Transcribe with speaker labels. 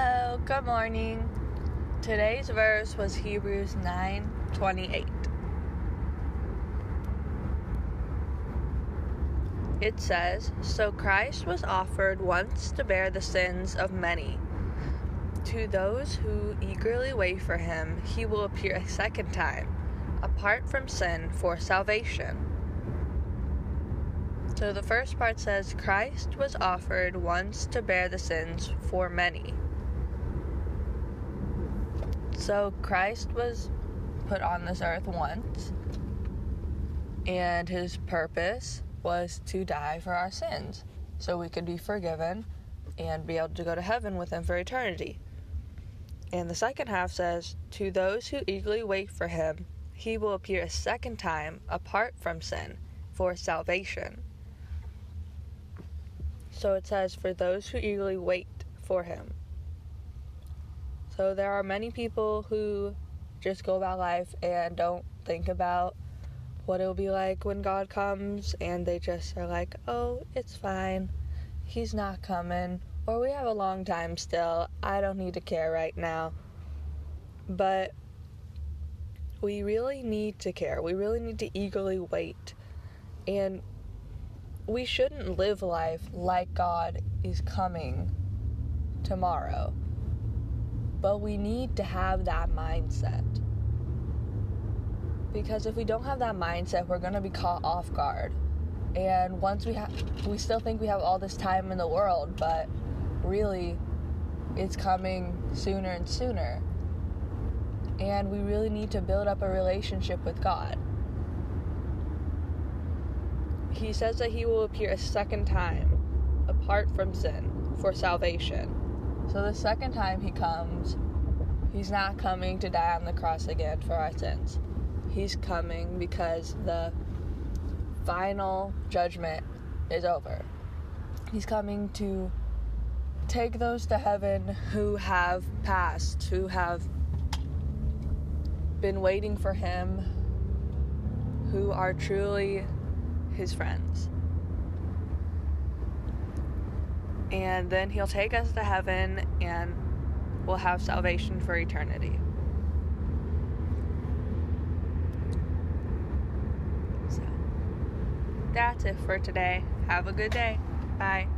Speaker 1: Hello, good morning. Today's verse was Hebrews 9:28. It says, "So Christ was offered once to bear the sins of many. To those who eagerly wait for him, he will appear a second time, apart from sin for salvation." So the first part says Christ was offered once to bear the sins for many. So Christ was put on this earth once, and his purpose was to die for our sins so we could be forgiven and be able to go to heaven with him for eternity. And the second half says, To those who eagerly wait for him, he will appear a second time apart from sin for salvation. So it says, for those who eagerly wait for him. So there are many people who just go about life and don't think about what it'll be like when God comes, and they just are like, oh, it's fine. He's not coming. Or we have a long time still. I don't need to care right now. But we really need to care. We really need to eagerly wait. And we shouldn't live life like God is coming tomorrow. But we need to have that mindset. Because if we don't have that mindset, we're going to be caught off guard. And once we have, we still think we have all this time in the world, but really, it's coming sooner and sooner. And we really need to build up a relationship with God he says that he will appear a second time apart from sin for salvation. So the second time he comes, he's not coming to die on the cross again for our sins. He's coming because the final judgment is over. He's coming to take those to heaven who have passed, who have been waiting for him, who are truly his friends. And then he'll take us to heaven and we'll have salvation for eternity. So, that's it for today. Have a good day. Bye.